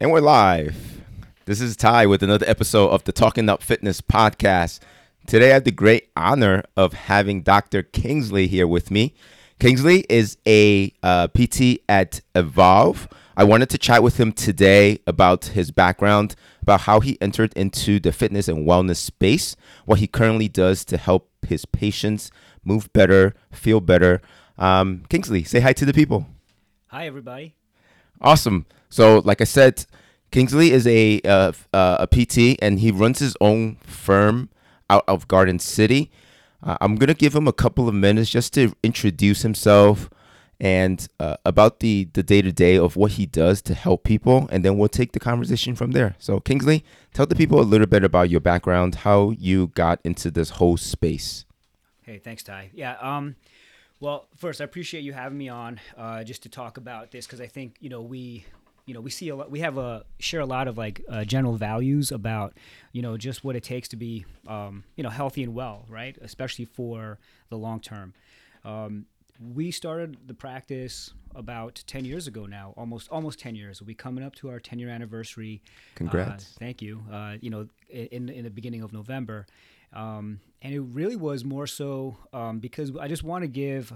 And we're live. This is Ty with another episode of the Talking Up Fitness podcast. Today I have the great honor of having Dr. Kingsley here with me. Kingsley is a uh, PT at Evolve. I wanted to chat with him today about his background, about how he entered into the fitness and wellness space, what he currently does to help his patients move better, feel better. Um, Kingsley, say hi to the people. Hi, everybody. Awesome. So, like I said, Kingsley is a uh, uh, a PT, and he runs his own firm out of Garden City. Uh, I'm gonna give him a couple of minutes just to introduce himself and uh, about the the day to day of what he does to help people, and then we'll take the conversation from there. So, Kingsley, tell the people a little bit about your background, how you got into this whole space. Hey, thanks, Ty. Yeah. Um, well, first, I appreciate you having me on uh, just to talk about this because I think you know we, you know, we see a lot. We have a share a lot of like uh, general values about you know just what it takes to be um, you know healthy and well, right? Especially for the long term. Um, we started the practice about 10 years ago now almost almost 10 years we'll be coming up to our 10 year anniversary congrats uh, thank you uh, you know in, in the beginning of november um, and it really was more so um, because I just want to give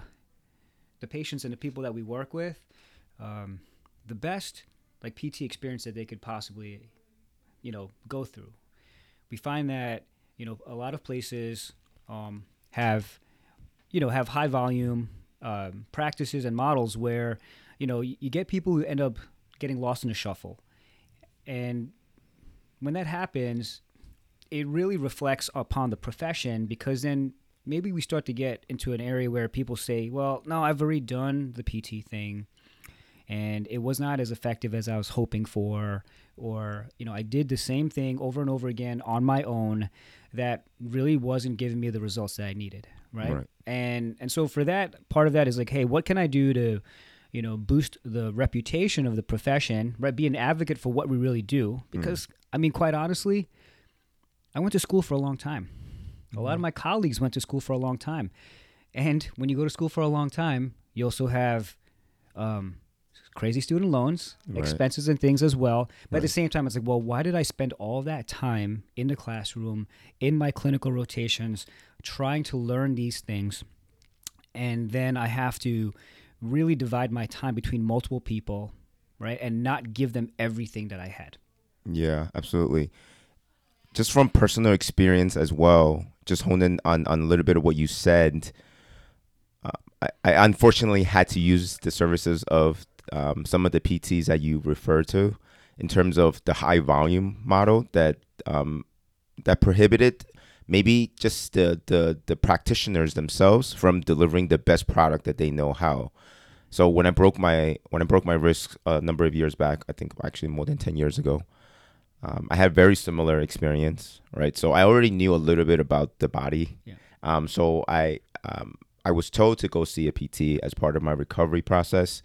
the patients and the people that we work with um, the best like PT experience that they could possibly, you know, go through. We find that you know a lot of places um, have, you know, have high volume um, practices and models where, you know, you, you get people who end up getting lost in the shuffle, and when that happens, it really reflects upon the profession because then maybe we start to get into an area where people say, well, no, I've already done the PT thing and it was not as effective as I was hoping for or you know I did the same thing over and over again on my own that really wasn't giving me the results that I needed right, right. and and so for that part of that is like hey what can I do to you know boost the reputation of the profession right be an advocate for what we really do mm. because mm. I mean quite honestly I went to school for a long time. A lot of mm-hmm. my colleagues went to school for a long time. And when you go to school for a long time, you also have um, crazy student loans, right. expenses, and things as well. But right. at the same time, it's like, well, why did I spend all that time in the classroom, in my clinical rotations, trying to learn these things? And then I have to really divide my time between multiple people, right? And not give them everything that I had. Yeah, absolutely just from personal experience as well, just honing on, on a little bit of what you said, uh, I, I, unfortunately had to use the services of um, some of the PTs that you refer to in terms of the high volume model that um, that prohibited maybe just the, the the practitioners themselves from delivering the best product that they know how. So when I broke my when I broke my wrist a number of years back, I think actually more than ten years ago, um, I had very similar experience, right? So I already knew a little bit about the body. Yeah. Um, so I um, I was told to go see a PT as part of my recovery process,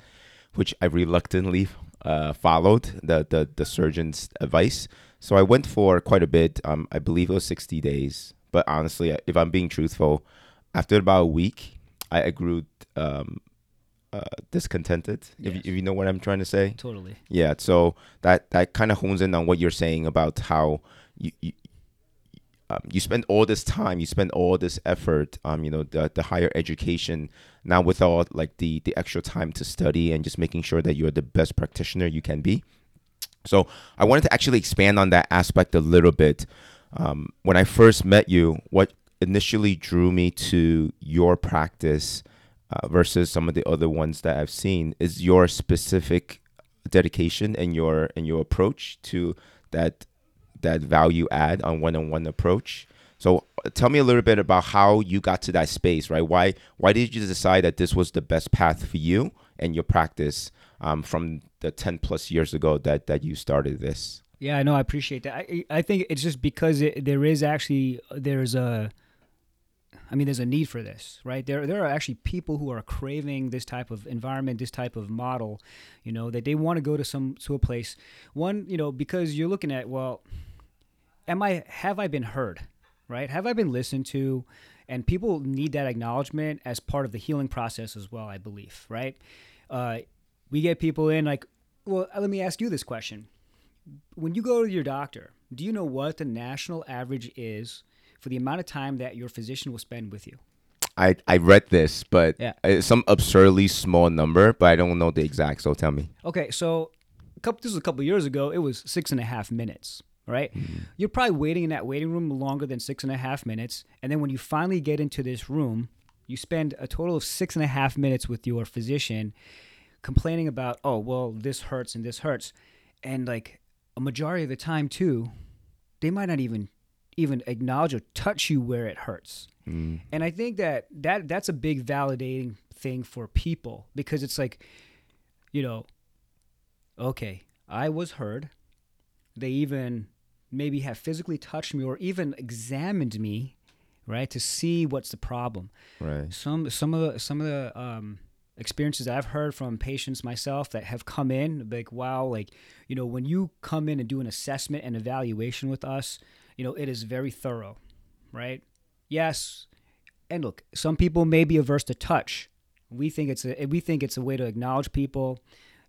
which I reluctantly uh, followed the, the the surgeon's advice. So I went for quite a bit. Um, I believe it was sixty days. But honestly, if I'm being truthful, after about a week, I, I grew um, uh, discontented. Yes. If, if you know what I'm trying to say. Totally. Yeah. So that that kind of hones in on what you're saying about how you. you um, you spend all this time, you spend all this effort, um, you know, the, the higher education, now without like the the extra time to study and just making sure that you're the best practitioner you can be. So I wanted to actually expand on that aspect a little bit. Um, when I first met you, what initially drew me to your practice uh, versus some of the other ones that I've seen is your specific dedication and your and your approach to that that value add on one-on-one approach. So tell me a little bit about how you got to that space, right? Why why did you decide that this was the best path for you and your practice um, from the 10 plus years ago that that you started this? Yeah, I know. I appreciate that. I I think it's just because it, there is actually there's a I mean, there's a need for this, right? There, there are actually people who are craving this type of environment, this type of model, you know, that they want to go to some to a place. One, you know, because you're looking at, well, am I have I been heard, right? Have I been listened to? And people need that acknowledgement as part of the healing process as well, I believe, right? Uh, we get people in like, well, let me ask you this question. when you go to your doctor, do you know what the national average is for the amount of time that your physician will spend with you? I, I read this, but Yeah. some absurdly small number, but I don't know the exact. So tell me. Okay, so a couple, this was a couple years ago. It was six and a half minutes, right? Mm-hmm. You're probably waiting in that waiting room longer than six and a half minutes, and then when you finally get into this room, you spend a total of six and a half minutes with your physician, complaining about, oh, well, this hurts and this hurts, and like a majority of the time too, they might not even even acknowledge or touch you where it hurts. Mm. And I think that, that that's a big validating thing for people because it's like, you know, okay, I was heard. They even maybe have physically touched me or even examined me, right, to see what's the problem. Right. Some some of the some of the um, experiences I've heard from patients myself that have come in like wow like you know when you come in and do an assessment and evaluation with us you know it is very thorough right? Yes and look some people may be averse to touch. We think it's a we think it's a way to acknowledge people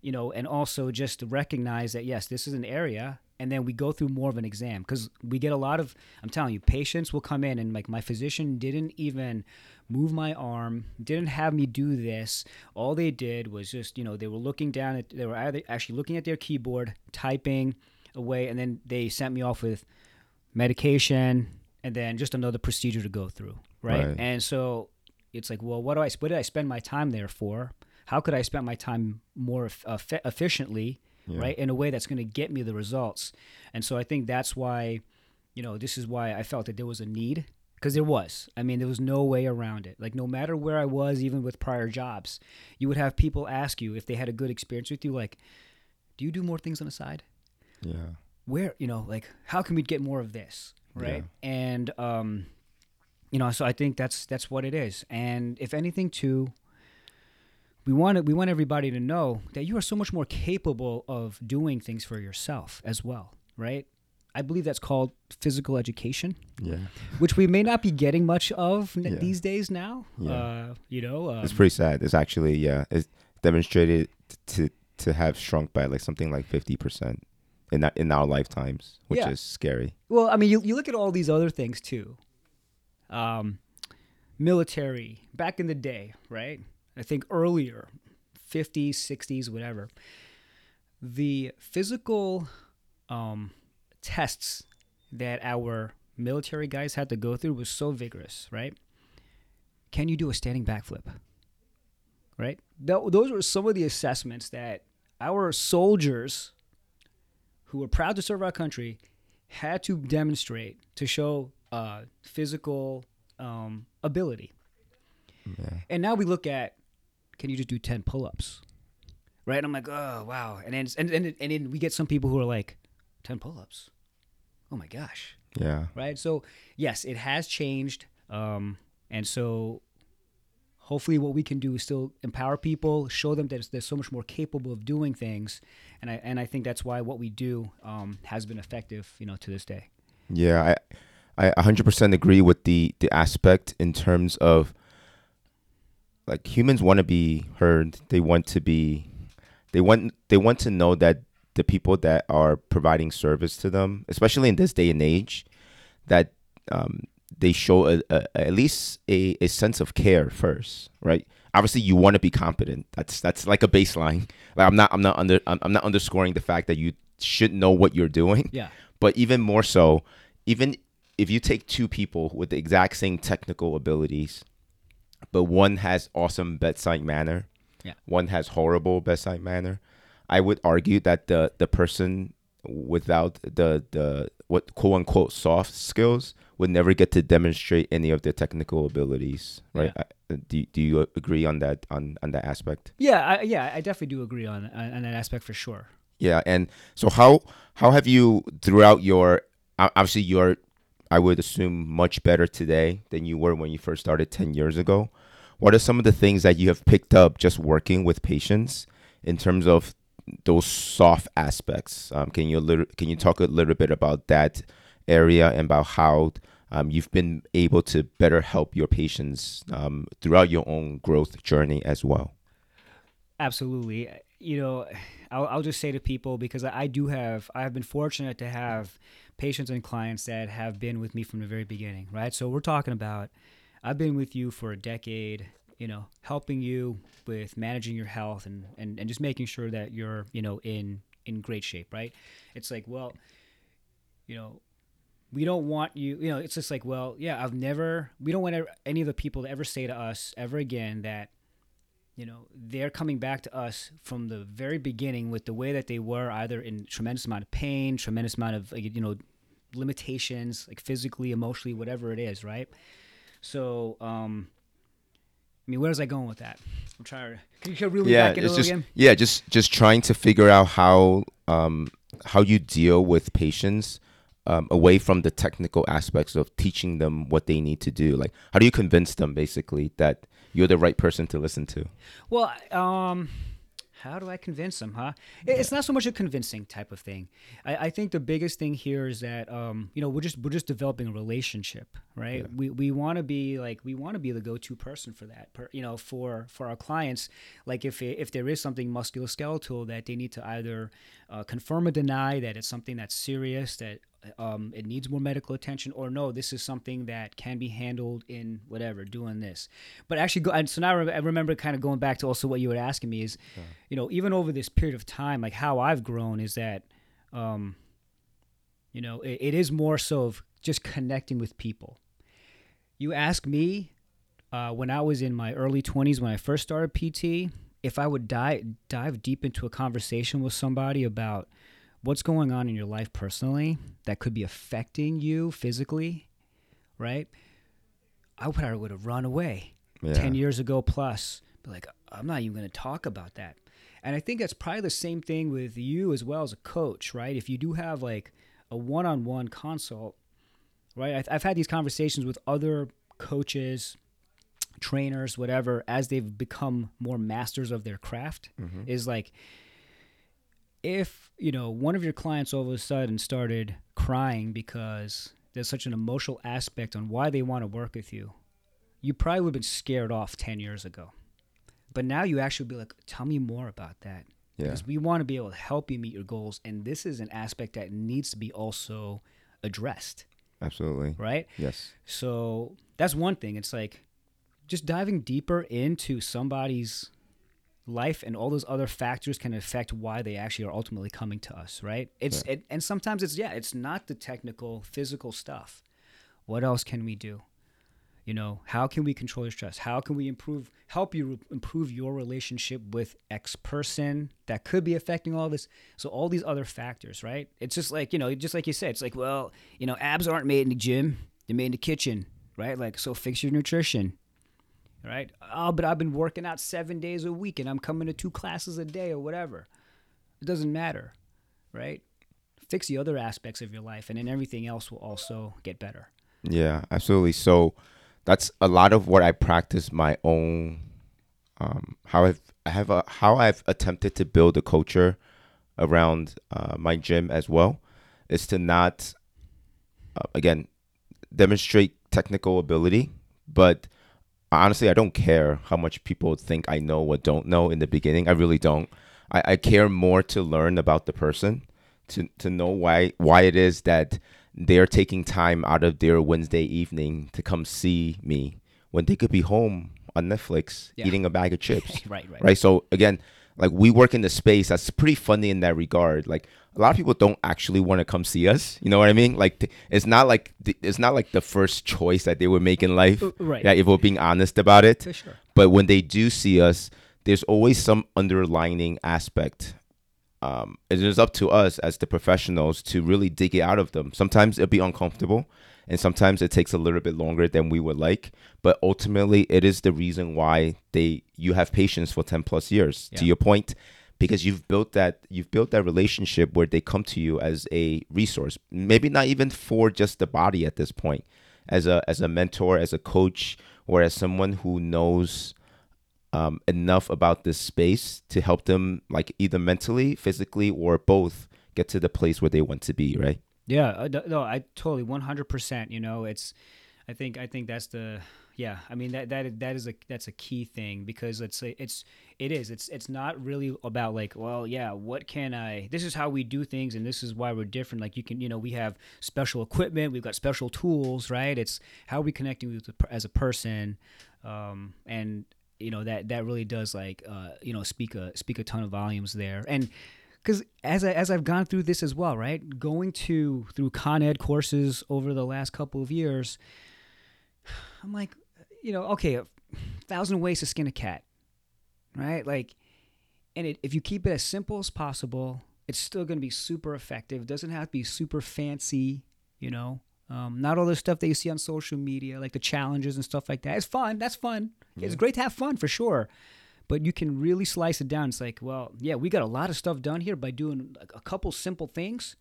you know and also just to recognize that yes this is an area and then we go through more of an exam. Because we get a lot of i'm telling you patients will come in and like my physician didn't even move my arm didn't have me do this. All they did was just you know they were looking down at they were either actually looking at their keyboard typing away and then they sent me off with medication and then just another procedure to go through right, Right. and so it's like well what do i what did i spend my time there for how could i spend my time more effe- efficiently Yeah. right in a way that's going to get me the results and so i think that's why you know this is why i felt that there was a need because there was i mean there was no way around it like no matter where i was even with prior jobs you would have people ask you if they had a good experience with you like do you do more things on the side Yeah. Where you know like how can we get more of this right and um you know so i think that's that's what it is and if anything too we want it, we want everybody to know that you are so much more capable of doing things for yourself as well right i believe that's called physical education Yeah. which we may not be getting much of n- Yeah. these days now Yeah. uh you know um, It's pretty sad. It's actually yeah. It's demonstrated to to have shrunk by like something like fifty percent in that in our lifetimes, which Yeah. is scary. Well, I mean, you, you look at all these other things too. Um, military, back in the day, right? I think earlier, 50s, 60s, whatever. The physical um, tests that our military guys had to go through was so vigorous, right? Can you do a standing backflip? Right? Tho- those were some of the assessments that our soldiers who were proud to serve our country had to demonstrate to show uh, physical um, ability. Yeah. And now we look at, can you just do 10 pull ups? Right? And I'm like, oh, wow. And then, and, and, and then we get some people who are like, 10 pull ups? Oh my gosh. Yeah. Right? So, yes, it has changed. Um, and so, hopefully, what we can do is still empower people, show them that they're so much more capable of doing things. And I, and I think that's why what we do um, has been effective, you know, to this day. Yeah, I I 100% agree with the the aspect in terms of like humans want to be heard. They want to be they want they want to know that the people that are providing service to them, especially in this day and age, that um, they show a, a, at least a, a sense of care first, right? Obviously, you want to be competent. That's that's like a baseline. Like I'm not I'm not under I'm, I'm not underscoring the fact that you should know what you're doing Yeah. but even more so, even if you take two people with the exact same technical abilities, but one has awesome bedside manner, Yeah. one has horrible bedside manner, I would argue that the the person without the the what quote unquote soft skills would never get to demonstrate any of their technical abilities, right? I, do, do you agree on that on on that aspect? Yeah. I, yeah. I definitely do agree on, on, that aspect for sure. Yeah, and so how how have you throughout your obviously you're I would assume much better today than you were when you first started 10 years ago. What are some of the things that you have picked up just working with patients in terms of those soft aspects? Um, can you a little, can you talk a little bit about that area and about how um, you've been able to better help your patients um, throughout your own growth journey as well? Absolutely. you know, I'll, I'll just say to people because I, do have, I've been fortunate to have patients and clients that have been with me from the very beginning, right? So we're talking about, I've been with you for a decade, you know, helping you with managing your health and, and, and just making sure that you're, you know, in, in great shape, right? It's like, well, you know, we don't want you, you know, it's just like, well, yeah, I've never, we don't want any of the people to ever say to us ever again that, you know, they're coming back to us from the very beginning with the way that they were, either in tremendous amount of pain, tremendous amount of, you know, limitations, like physically, emotionally, whatever it is, right? So, um, I mean, where's I going with that? I'm trying to. Can you really yeah, back it's just again? yeah, just just trying to figure out how um how you deal with patients um, away from the technical aspects of teaching them what they need to do. Like, how do you convince them basically that you're the right person to listen to? Well, um, how do I convince them, huh? It- It's not so much a convincing type of thing. I, I think the biggest thing here is that um, you know we're just we're just developing a relationship, right? We we want to be like we want to be the go to person for that, per, you know, for for our clients. Like if if there is something musculoskeletal that they need to either uh, confirm or deny that it's something that's serious that um, it needs more medical attention, or no, this is something that can be handled in whatever, doing this. But actually, go, and so now I remember kind of going back to also what you were asking me is, you know, even over this period of time, like how I've grown is that, um, you know, it, it is more so of just connecting with people. You ask me uh, when I was in my early 20s, when I first started PT, if I would dive, dive deep into a conversation with somebody about what's going on in your life personally that could be affecting you physically, right? I would, I would have run away Yeah. 10 years ago plus. But like, I'm not even going to talk about that. And I think that's probably the same thing with you as well as a coach, right? If you do have like a one on one consult, right? I've, I've had these conversations with other coaches, trainers, whatever, as they've become more masters of their craft, mm-hmm. is like, if you know one of your clients all of a sudden started crying because there's such an emotional aspect on why they want to work with you you probably would have been scared off 10 years ago but now you actually be like tell me more about that Yeah. because we want to be able to help you meet your goals and this is an aspect that needs to be also addressed Absolutely. right Yes. so that's one thing. It's like just diving deeper into somebody's life and all those other factors can affect why they actually are ultimately coming to us, right? It's it, and sometimes it's yeah, it's not the technical physical stuff. What else can we do? You know, how can we control your stress? How can we improve help you re- improve your relationship with X person that could be affecting all this? So all these other factors, right? It's just like, you know, just like you said, it's like, well, you know, abs aren't made in the gym, they're made in the kitchen, right? Like so fix your nutrition. Right? Oh, but I've been working out 7 days a week and I'm coming to two classes a day or whatever. It doesn't matter, right? Fix the other aspects of your life and then everything else will also get better. Yeah, absolutely. So that's a lot of what I practice my own um, how I've I have a how I've attempted to build a culture around uh, my gym as well is to not uh, again demonstrate technical ability, but honestly, I don't care how much people think I know or don't know in the beginning. I really don't. I, I care more to learn about the person, to to know why why it is that they're taking time out of their Wednesday evening to come see me when they could be home on Netflix Yeah. eating a bag of chips right, right. right? So again, like we work in the space that's pretty funny in that regard. Like a lot of people don't actually want to come see us. You know what I mean? Like it's not like th- it's not like the first choice that they would make in life. Right. Yeah, if we're being honest about it. For sure. But when they do see us, there's always some underlining aspect. Um, it is up to us as the professionals to really dig it out of them. Sometimes it'll be uncomfortable, and sometimes it takes a little bit longer than we would like. But ultimately, it is the reason why they you have patience for ten plus years. To your point, because you've built that you've built that relationship where they come to you as a resource. Maybe not even for just the body at this point, as a as a mentor, as a coach, or as someone who knows um, enough about this space to help them like either mentally physically or both get to the place where they want to be right Yeah, uh, no, I totally 100%, you know, it's I think I think that's the yeah. I mean that that that is a that's a key thing because it's it's it is it's it's not really about like well yeah what can I this is how we do things and this is why we're different. Like you can you know we have special equipment, we've got special tools, right? It's how are we connecting with as a person, um, and you know that that really does like uh, you know speak a speak a ton of volumes there and because as I, as I've gone through this as well, right? Going to through Con Ed courses over the last couple of years, I'm like, you know, okay, a thousand ways to skin a cat, right? Like, and it, if you keep it as simple as possible, it's still going to be super effective. It doesn't have to be super fancy, you know. Um, not all the stuff that you see on social media, like the challenges and stuff like that. It's fun. That's fun. It's great to have fun for sure but you can really slice it down. It's like, well, yeah, we got a lot of stuff done here by doing a couple simple things,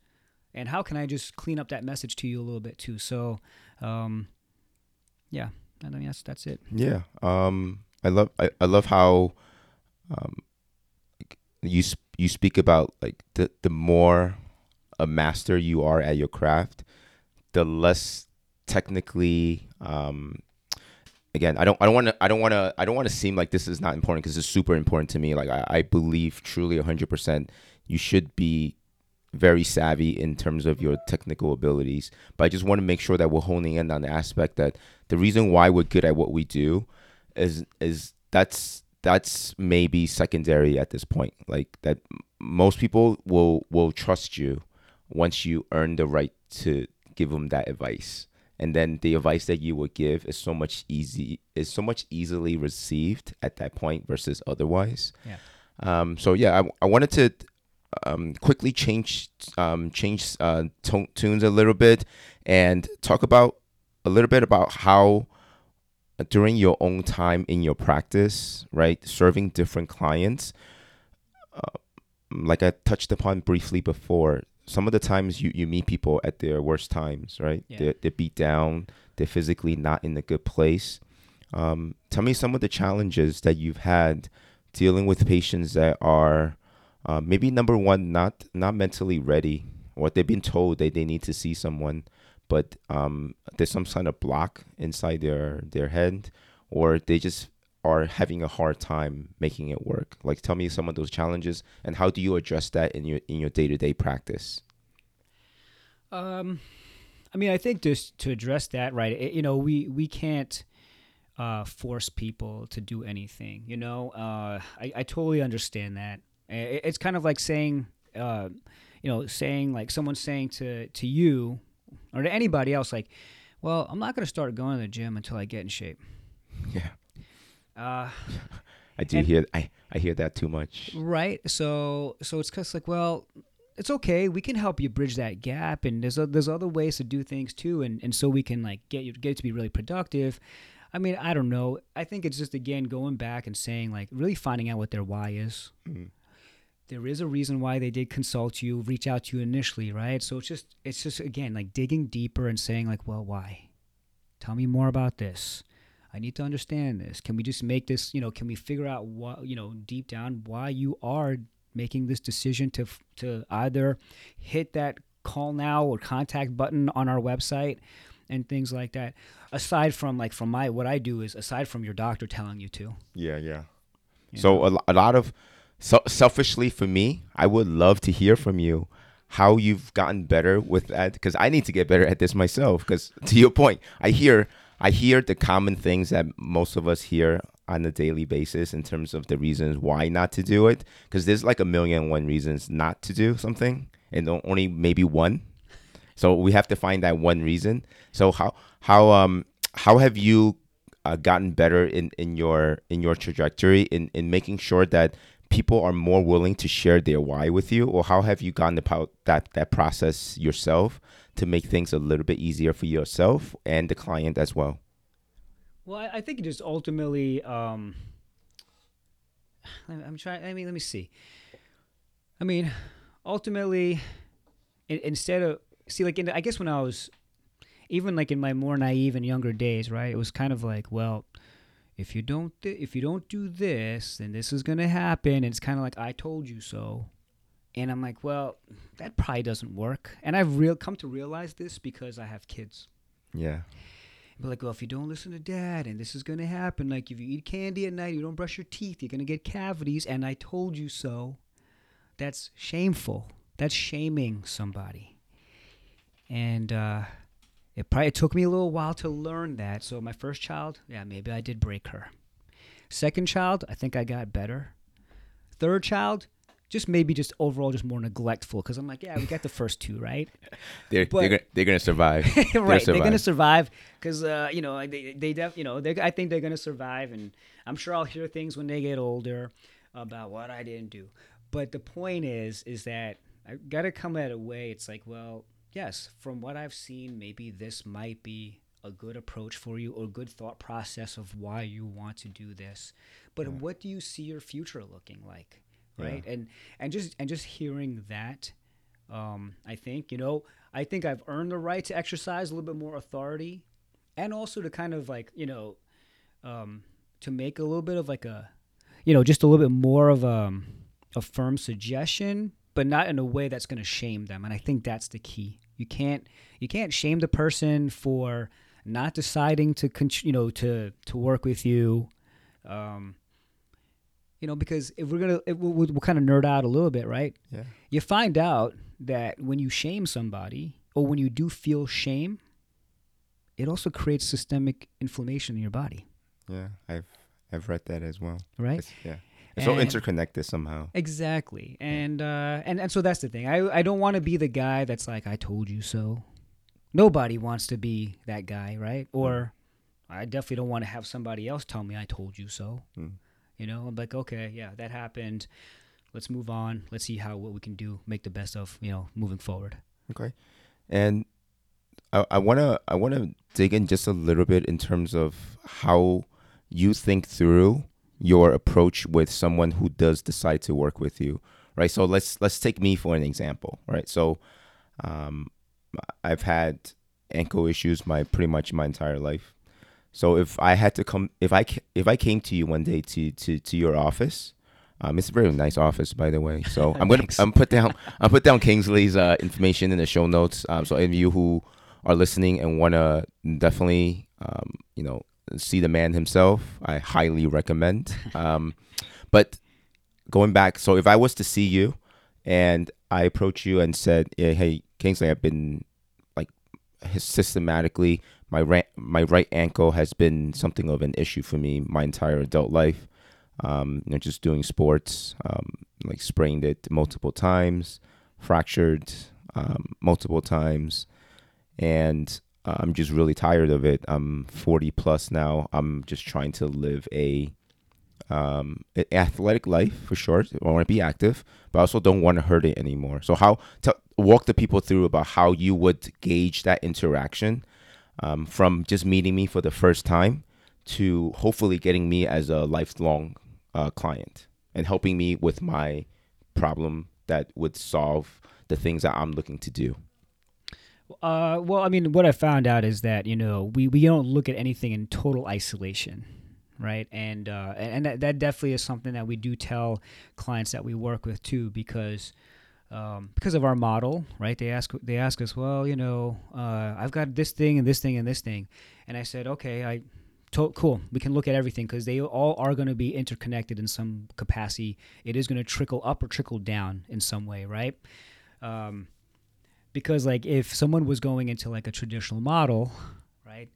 and how can I just clean up that message to you a little bit too? So, um, yeah, I mean that's that's it. Yeah. Um, I love I, I love how um, you sp- you speak about like the the more a master you are at your craft, the less technically um, again i don't i don't want to i don't want to i don't want to seem like this is not important because it's super important to me. Like I, I believe truly 100% you should be very savvy in terms of your technical abilities but i just want to make sure that we're honing in on the aspect that the reason why we're good at what we do is is that's that's maybe secondary at this point. Like that most people will will trust you once you earn the right to give them that advice and then the advice that you would give is so much easy is so much easily received at that point versus otherwise. Yeah. Um, so yeah, I, I wanted to um, quickly change um, change uh, to- tunes a little bit and talk about a little bit about how uh, during your own time in your practice, right, serving different clients, uh, like I touched upon briefly before, some of the times you, you meet people at their worst times, right? Yeah. They're, they're beat down, they're physically not in a good place. Um, tell me some of the challenges that you've had dealing with patients that are uh, maybe number one, not not mentally ready, or they've been told that they need to see someone, but um, there's some kind of block inside their their head, or they just are having a hard time making it work. Like, tell me some of those challenges, and how do you address that in your in your day to day practice? Um, I mean, I think just to address that, right? It, you know, we we can't uh, force people to do anything. You know, uh, I I totally understand that. I- It's kind of like saying, uh, you know, saying like someone saying to to you or to anybody else, like, well, I'm not going to start going to the gym until I get in shape. Yeah, Uh, I do And- hear I I hear that too much. Right. So so it's cause like, well, it's okay. We can help you bridge that gap, and there's o- there's other ways to do things too, and, and so we can like get you get it to be really productive. I mean, I don't know. I think it's just again going back and saying like really finding out what their why is. Mhm. There is a reason why they did consult you, reach out to you initially, right? So it's just it's just again like digging deeper and saying like, well, why? Tell me more about this. I need to understand this. Can we just make this, you know, can we figure out what, you know, deep down why you are making this decision to to either hit that call now or contact button on our website and things like that. Aside from like from my what I do is aside from your doctor telling you to. Yeah, yeah. you So a, a lot of so selfishly for me, I would love to hear from you how you've gotten better with that because I need to get better at this myself. Because to your point, I hear I hear the common things that most of us hear on a daily basis in terms of the reasons why not to do it. Because there's like a million and one reasons not to do something, and only maybe one. So we have to find that one reason. So how how um how have you uh, gotten better in, in your in your trajectory in, in making sure that people are more willing to share their why with you, or how have you gone about that that process yourself to make things a little bit easier for yourself and the client as well? Well, I, I think it just ultimately. Um, I'm trying. I mean, let me see. I mean, ultimately, in, instead of see, like, in, I guess when I was, even like in my more naive and younger days, right? It was kind of like, well, if you don't, th- if you don't do this, then this is gonna happen. And it's kind of like I told you so. And I'm like, well, that probably doesn't work. And I've real come to realize this because I have kids. Yeah. But like, well, if you don't listen to dad, and this is gonna happen. Like, if you eat candy at night, you don't brush your teeth, you're gonna get cavities. And I told you so. That's shameful. That's shaming somebody. And uh, it probably took me a little while to learn that. So my first child, yeah, maybe I did break her. Second child, I think I got better. Third child, just maybe just overall just more neglectful because I'm like, yeah, we got the first two, right? They're But- they're, gonna, they're gonna survive. right, they're gonna survive. because uh, you know they they def, you know they I think they're gonna survive, and I'm sure I'll hear things when they get older about what I didn't do. But the point is, is that I gotta come at a way. It's like, well, yes, from what I've seen, maybe this might be a good approach for you or good thought process of why you want to do this. But what do you see your future looking like? Right. And and just and just hearing that um, I think you know I think I've earned the right to exercise a little bit more authority, and also to kind of like you know, um, to make a little bit of like a, you know, just a little bit more of a, a firm suggestion, but not in a way that's going to shame them. And I think that's the key. You can't you can't shame the person for not deciding to con- you know to to work with you. Um, you know, because if we're gonna, if we'll, we'll, we'll kind of nerd out a little bit, right? Yeah. you find out that when you shame somebody or when you do feel shame, it also creates systemic inflammation in your body, Yeah, I've I've read that as well. right? It's, yeah, it's And- interconnected somehow. Exactly. And uh and and so that's the thing. I I don't want to be the guy that's like I told you so. Nobody wants to be that guy, right? Or I definitely don't want to have somebody else tell me I told you so. Mm. You know, I'm like, okay, yeah, that happened. Let's move on. Let's see how what we can do, make the best of, you know, moving forward. Okay, and I, I wanna I wanna dig in just a little bit in terms of how you think through your approach with someone who does decide to work with you, right? So let's let's take me for an example, right? So, um, I've had ankle issues my pretty much my entire life. So if I had to come, if I if I came to you one day to to to your office, um, it's a very nice office by the way. So I'm gonna I'm put down I'll put down Kingsley's uh, information in the show notes. Um, so any of you who are listening and wanna definitely um, you know see the man himself, I highly recommend. Um, but going back, so if I was to see you and I approach you and said, yeah, "Hey, Kingsley, I've been like systematically my right my right ankle has been something of an issue for me my entire adult life. Um, you know, just doing sports, um, like sprained it multiple times, fractured um, multiple times, and uh, I'm just really tired of it. I'm 40 plus now. I'm just trying to live a um, athletic life for sure. I want to be active, but I also don't want to hurt it anymore. So how to walk the people through about how you would gauge that interaction um, from just meeting me for the first time to hopefully getting me as a lifelong uh, client and helping me with my problem that would solve the things that I'm looking to do. Uh, well, I mean, what I found out is that you know we, we don't look at anything in total isolation, right? And uh, and that, that definitely is something that we do tell clients that we work with too, because um, because of our model, right? They ask they ask us, well, you know, uh, I've got this thing and this thing and this thing, and I said, okay, I. To- cool. We can look at everything because they all are going to be interconnected in some capacity. It is going to trickle up or trickle down in some way, right? Um, because like if someone was going into like a traditional model right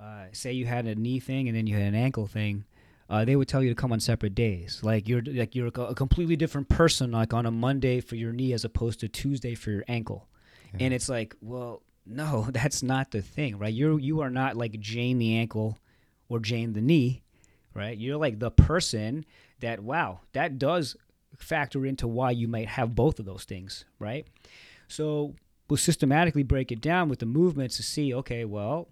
uh, say you had a knee thing and then you had an ankle thing uh, they would tell you to come on separate days. Like you're like you're a completely different person like on a monday for your knee as opposed to tuesday for your ankle. And it's like well no that's not the thing right? You're you are not like jane the ankle or jane the knee right? You're like the person that wow that does factor into why you might have both of those things right? So we'll systematically break it down with the movements to see, okay, well,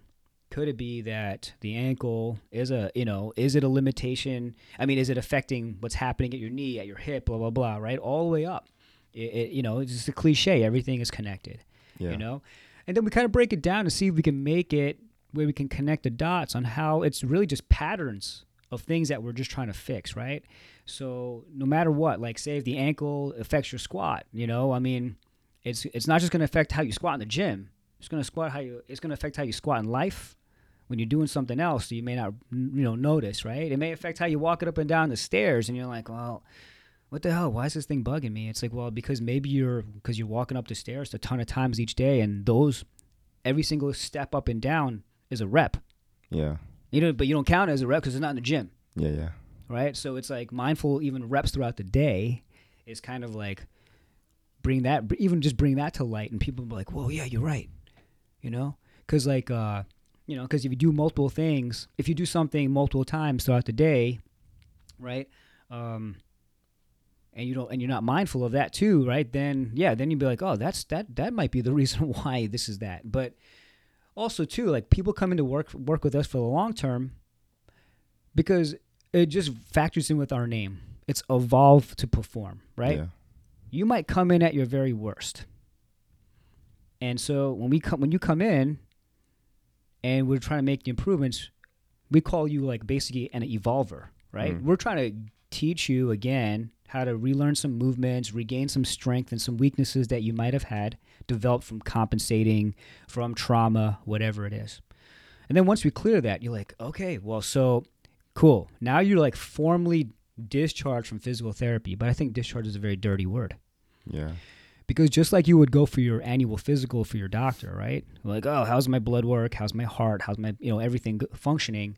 could it be that the ankle is a, you know, is it a limitation? I mean, is it affecting what's happening at your knee, at your hip, blah, blah, blah, right? All the way up. It, it, you know, it's just a cliche. Everything is connected, Yeah. you know? And then we kind of break it down to see if we can make it where we can connect the dots on how it's really just patterns of things that we're just trying to fix, right? So no matter what, like say if the ankle affects your squat, you know, I mean, it's it's not just going to affect how you squat in the gym. It's going to squat how you. It's going to affect how you squat in life, when you're doing something else you may not you know notice right? It may affect how you walk it up and down the stairs and you're like well what the hell? Why is this thing bugging me? It's like well because maybe you're because you're walking up the stairs a ton of times each day and those every single step up and down is a rep. Yeah. you know but you don't count it as a rep because it's not in the gym. Yeah. Yeah. right? So it's like mindful even reps throughout the day is kind of like bring that even just bring that to light and people will be like whoa yeah you're right. You know? Because like uh you know because if you do multiple things if you do something multiple times throughout the day right um and you don't and you're not mindful of that too right then yeah then you'd be like oh that's that that might be the reason why this is that but also too like people come into work work with us for the long term because it just factors in with our name it's evolve to perform right Yeah. you might come in at your very worst. And so when we come when you come in and we're trying to make the improvements, we call you like basically an evolver, right? Mm. We're trying to teach you again how to relearn some movements, regain some strength and some weaknesses that you might have had developed from compensating, from trauma, whatever it is. And then once we clear that, you're like, okay, well, so cool. Now you're like formally discharged from physical therapy, but I think discharge is a very dirty word Yeah. Because just like you would go for your annual physical for your doctor, right? Like, oh, how's my blood work? How's my heart? How's my you know everything functioning?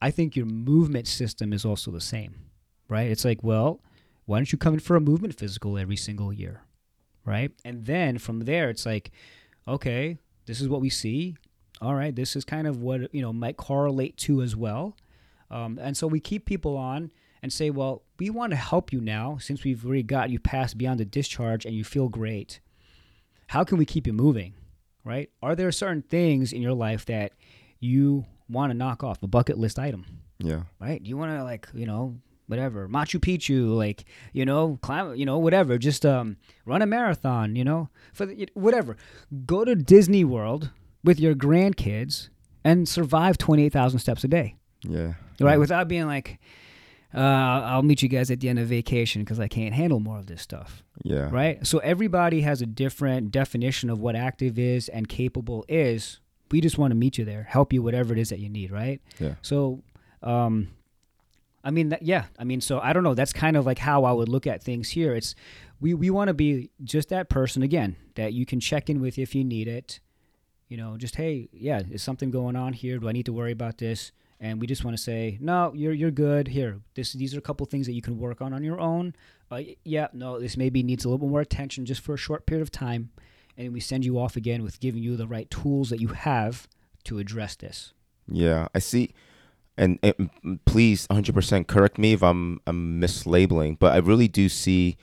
I think your movement system is also the same, right? It's like, well, why don't you come in for a movement physical every single year, right? And then from there, it's like, okay, this is what we see. All right, this is kind of what you know might correlate to as well. Um, and so we keep people on and say, well, we want to help you now since we've already got you past beyond the discharge and you feel great. How can we keep you moving? Right? Are there certain things in your life that you want to knock off, a bucket list item? Yeah. Right? Do you want to like, you know, whatever, Machu Picchu, like, you know, climb, you know, whatever, just um run a marathon, you know, for the, whatever. Go to Disney World with your grandkids and survive 28,000 steps a day Yeah. right? Without being like, uh, I'll meet you guys at the end of vacation because I can't handle more of this stuff, Yeah. right? So everybody has a different definition of what active is and capable is. We just want to meet you there, help you whatever it is that you need, right? Yeah. So, um, I mean, that, yeah, I mean, so I don't know. That's kind of like how I would look at things here. It's we we want to be just that person again that you can check in with if you need it. You know, just hey, yeah, is something going on here? Do I need to worry about this? And we just want to say, no, you're you're good. Here, this these are a couple things that you can work on on your own. Uh, yeah, no, this maybe needs a little bit more attention just for a short period of time, and we send you off again with giving you the right tools that you have to address this. Yeah, I see. And, and please, 100% correct me if I'm, I'm mislabeling, but I really do see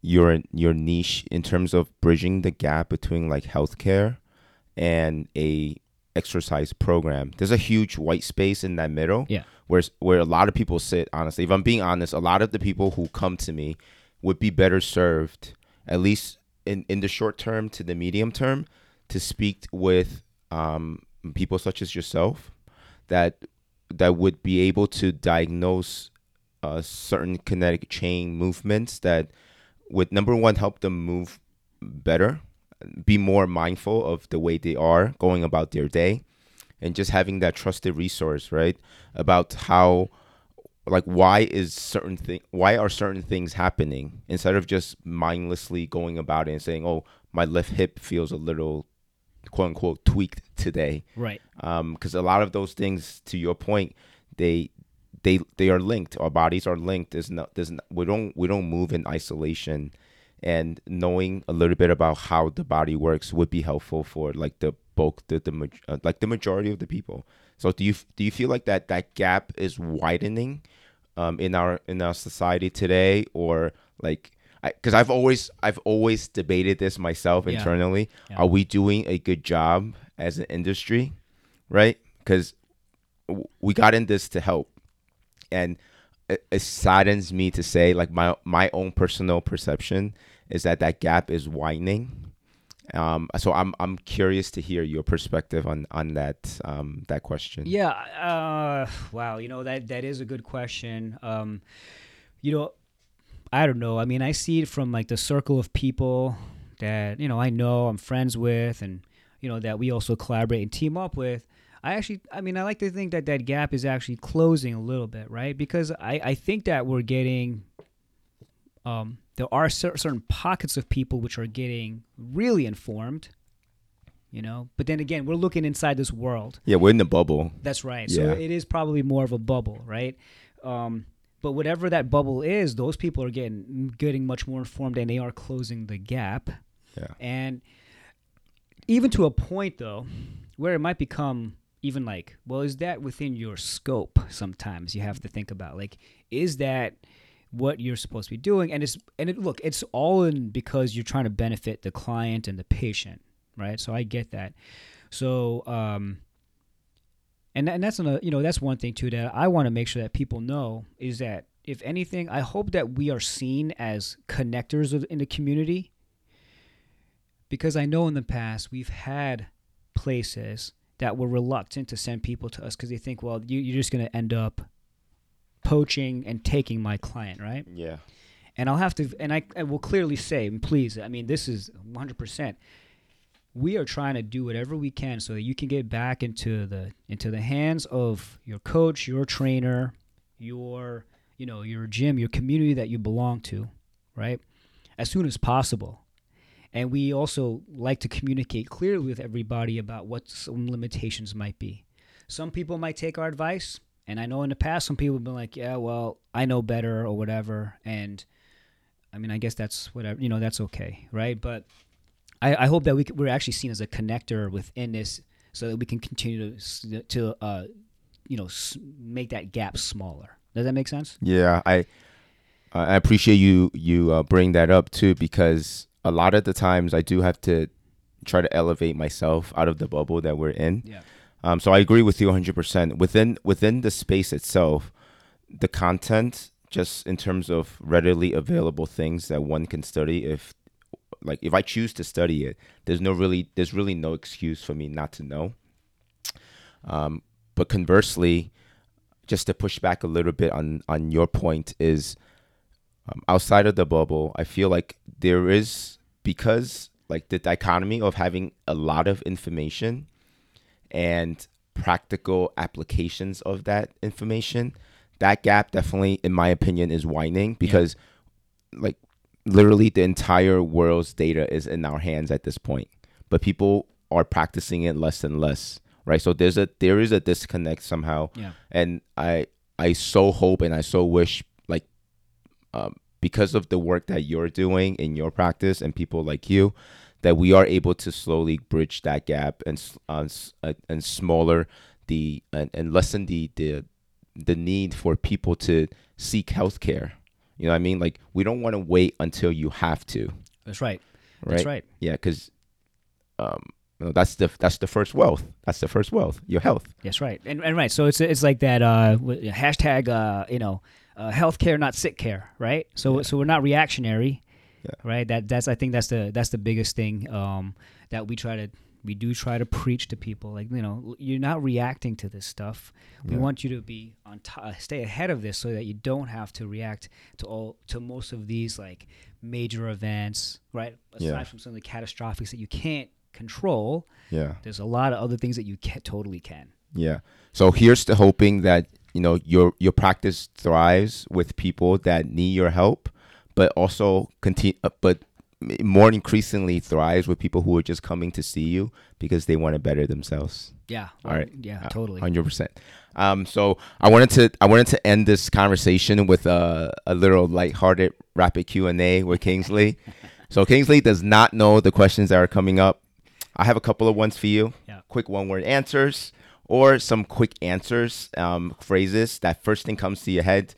your your niche in terms of bridging the gap between like healthcare and a exercise program. There's a huge white space in that middle. Yeah. Where where a lot of people sit. Honestly, if I'm being honest, a lot of the people who come to me would be better served, at least in in the short term to the medium term, to speak with um, people such as yourself that that would be able to diagnose uh, certain kinetic chain movements that would number one help them move better, be more mindful of the way they are going about their day, and just having that trusted resource, right? About how like why is certain thing why are certain things happening instead of just mindlessly going about it and saying, Oh, my left hip feels a little quote unquote tweaked today Right. Um, because a lot of those things, to your point, they they they are linked. Our bodies are linked. There's no there's no, we don't we don't move in isolation, and knowing a little bit about how the body works would be helpful for like the bulk the the uh, like the majority of the people. So do you do you feel like that that gap is widening um, in our in our society today, or like? I because I've always I've always debated this myself Yeah. internally. Yeah. Are we doing a good job as an industry, right? Because we got in this to help, and it, saddens me to say, like my my own personal perception is that that gap is widening. Um, so I'm I'm curious to hear your perspective on on that um, that question. Yeah. Uh, wow. You know that that is a good question. Um, you know, I don't know. I mean, I see it from like the circle of people that you know I know I'm friends with, and you know that we also collaborate and team up with. I actually, I mean, I like to think that that gap is actually closing a little bit, right? Because I, I think that we're getting, um, there are cer- certain pockets of people which are getting really informed, you know. But then again, we're looking inside this world. Yeah, we're in the bubble. That's right. Yeah. So it is probably more of a bubble, right? Um, but whatever that bubble is, those people are getting getting much more informed, and they are closing the gap. Yeah. And even to a point though, where it might become even like, well, is that within your scope? Sometimes you have to think about like, is that what you're supposed to be doing? And it's and it look, it's all in because you're trying to benefit the client and the patient, right? So I get that. So um, and and that's another, you know, that's one thing too that I want to make sure that people know is that if anything, I hope that we are seen as connectors in the community because I know in the past we've had places that were reluctant to send people to us because they think, well, you, you're just going to end up poaching and taking my client, right? Yeah. And I'll have to, and I, I will clearly say, and please, I mean, this is 100%. We are trying to do whatever we can so that you can get back into the into the hands of your coach, your trainer, your you know your gym, your community that you belong to, right? As soon as possible. And we also like to communicate clearly with everybody about what some limitations might be. Some people might take our advice, and I know in the past some people have been like, "Yeah, well, I know better" or whatever, and I mean, I guess that's whatever, you know, that's okay, right? But I, I hope that we we're actually seen as a connector within this, so that we can continue to to uh, you know make that gap smaller. Does that make sense? Yeah, I I appreciate you you uh, bring that up too because a lot of the times I do have to try to elevate myself out of the bubble that we're in. Yeah. Um, so I agree with you 100%. Within within the space itself, the content just in terms of readily available things that one can study if like if I choose to study it, there's no really there's really no excuse for me not to know. Um, but conversely, just to push back a little bit on on your point is um, outside of the bubble, I feel like there is because like the dichotomy of having a lot of information and practical applications of that information that gap definitely in my opinion is widening because like literally the entire world's data is in our hands at this point but people are practicing it less and less right? So there's a there is a disconnect somehow. Yeah. and i i so hope and i so wish um, because of the work that you're doing in your practice and people like you that we are able to slowly bridge that gap and uh, and smaller the and, and lessen the the the need for people to seek healthcare you know what i mean like we don't want to wait until you have to That's right. right That's right. yeah because um you know, that's the that's the first wealth that's the first wealth your health That's right. And, and right. So it's it's like that uh, hashtag uh, you know uh, healthcare not sick care, right? So Yeah. so we're not reactionary, Yeah. right? That that's I think that's the that's the biggest thing um, that we try to we do try to preach to people. Like you know you're not reacting to this stuff. We Yeah. want you to be on top, stay ahead of this so that you don't have to react to all to most of these like major events, right? Aside Yeah. from some of the catastrophics that you can't control, yeah there's a lot of other things that you can totally can. Yeah. So here's to hoping that you know your your practice thrives with people that need your help, but also continue. But more increasingly thrives with people who are just coming to see you because they want to better themselves. Yeah. All right. Yeah, Uh, totally. Hundred percent. Um. So I wanted to I wanted to end this conversation with a a little lighthearted rapid Q and A with Kingsley. so Kingsley does not know the questions that are coming up. I have a couple of ones for you. Yeah. Quick one word answers or some quick answers, um, phrases that first thing comes to your head.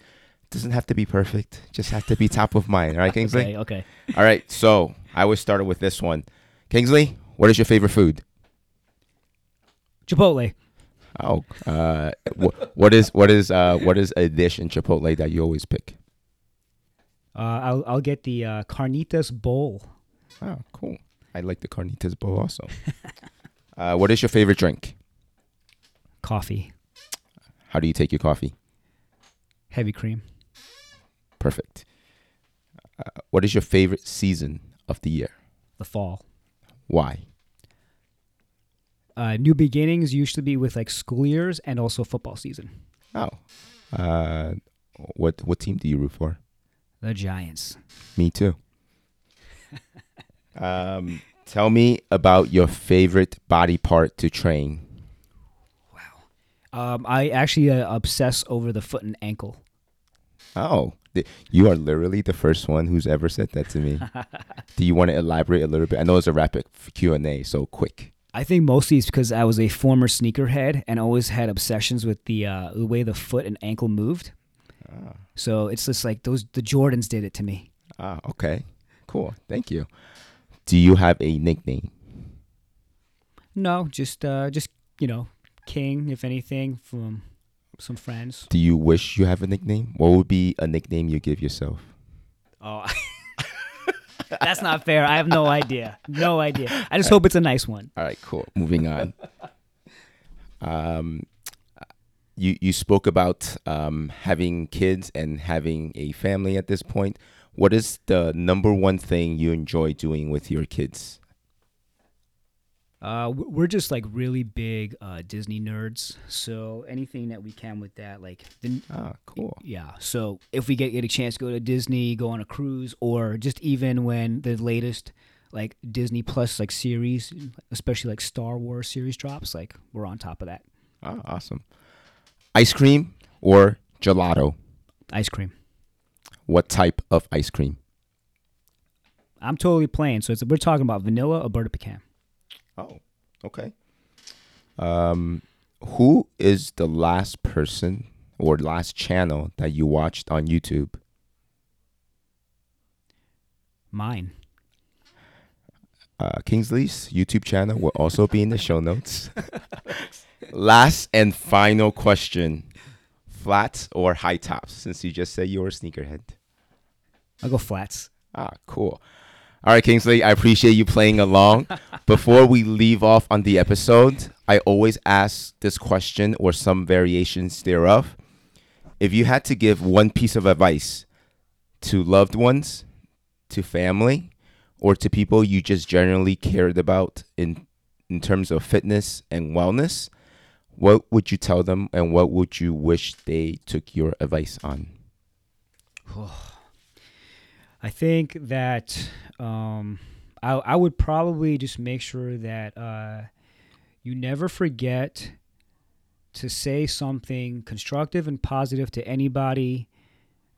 Doesn't have to be perfect. Just have to be top of mind. All right, Kingsley. Okay. Okay. All right. So I always started with this one. Kingsley, what is your favorite food? Chipotle. Oh, uh, wh- what is what is uh, what is a dish in Chipotle that you always pick? Uh, I'll I'll get the uh, carnitas bowl. Oh, cool. I like the carnitas bowl also. uh, what is your favorite drink? Coffee. How do you take your coffee? Heavy cream. Perfect. Uh, what is your favorite season of the year? The fall. Why? uh, new beginnings usually be with like school years and also football season. Oh, uh, what what team do you root for? The Giants. Me too. um, tell me about your favorite body part to train. Um, I actually uh, obsess over the foot and ankle. Oh, you are literally the first one who's ever said that to me. do you want to elaborate a little bit? I know it's a rapid Q and A, so quick. I think mostly it's because I was a former sneakerhead and always had obsessions with the uh, the way the foot and ankle moved. Ah, So it's just like those the Jordans did it to me. ah, okay, cool. Thank you. Do you have a nickname? No, just uh, just you know, King, if anything, from some friends. Do you wish you have a nickname? What would be a nickname you give yourself? Oh, that's not fair. I have no idea. No idea. I just hope it's a nice one. All right, cool. Moving on. um, you you spoke about um, having kids and having a family at this point. What is the number one thing you enjoy doing with your kids? Uh, we're just like really big uh, Disney nerds. So anything that we can with that, like the, Ah, cool. Yeah. So if we get, get a chance to go to Disney, go on a cruise, or just even when the latest like Disney Plus like series, especially like Star Wars series drops, like we're on top of that. Ah, awesome. Ice cream or gelato? Ice cream. What type of ice cream? I'm totally playing. So it's, we're talking about vanilla or butter pecan. Oh, okay. Um, who is the last person or last channel that you watched on YouTube? Mine. Uh, Kingsley's YouTube channel will also be in the show notes. last and final question: flats or high tops? Since you just said you were a sneakerhead. I'll go flats. Ah, cool. All right, Kingsley, I appreciate you playing along. Before we leave off on the episode, I always ask this question or some variations thereof. If you had to give one piece of advice to loved ones, to family, or to people you just generally cared about in in terms of fitness and wellness, what would you tell them and what would you wish they took your advice on? I think that um, I, I would probably just make sure that uh, you never forget to say something constructive and positive to anybody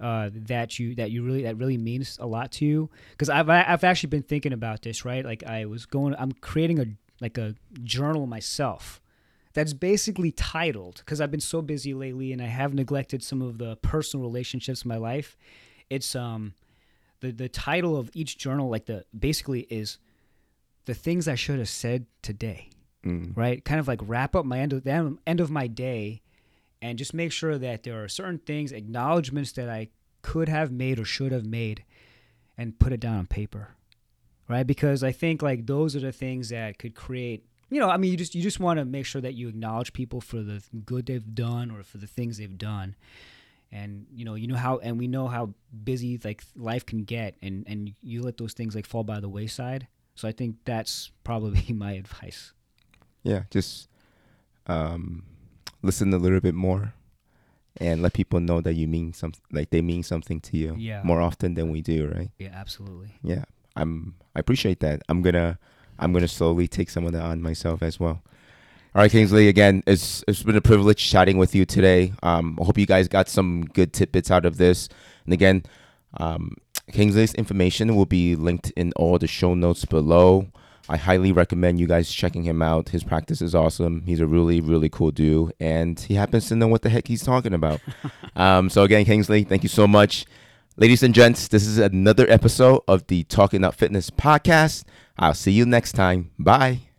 uh, that you that you really that really means a lot to you. Because I've I've actually been thinking about this, right? Like I was going, I'm creating a like a journal myself that's basically titled because I've been so busy lately and I have neglected some of the personal relationships in my life. It's um the the title of each journal like the basically is the things I should have said today, Mm. right? Kind of like wrap up my end of the end of my day and just make sure that there are certain things, acknowledgments that I could have made or should have made and put it down on paper. Right? Because I think like those are the things that could create you know, I mean you just you just want to make sure that you acknowledge people for the good they've done or for the things they've done. And you know, you know how and we know how busy like life can get and and you let those things like fall by the wayside. So I think that's probably my advice. yeah, just um, listen a little bit more and let people know that you mean some like they mean something to you Yeah. more often than we do, right? Yeah, absolutely. Yeah, I'm I appreciate that. I'm gonna I'm gonna slowly take some of that on myself as well. All right, Kingsley. Again, it's it's been a privilege chatting with you today. Um, I hope you guys got some good tidbits out of this. And again, um, Kingsley's information will be linked in all the show notes below. I highly recommend you guys checking him out. His practice is awesome. He's a really, really cool dude, and he happens to know what the heck he's talking about. um, so again, Kingsley, thank you so much. Ladies and gents, this is another episode of the Talking Up Fitness podcast. I'll see you next time. Bye.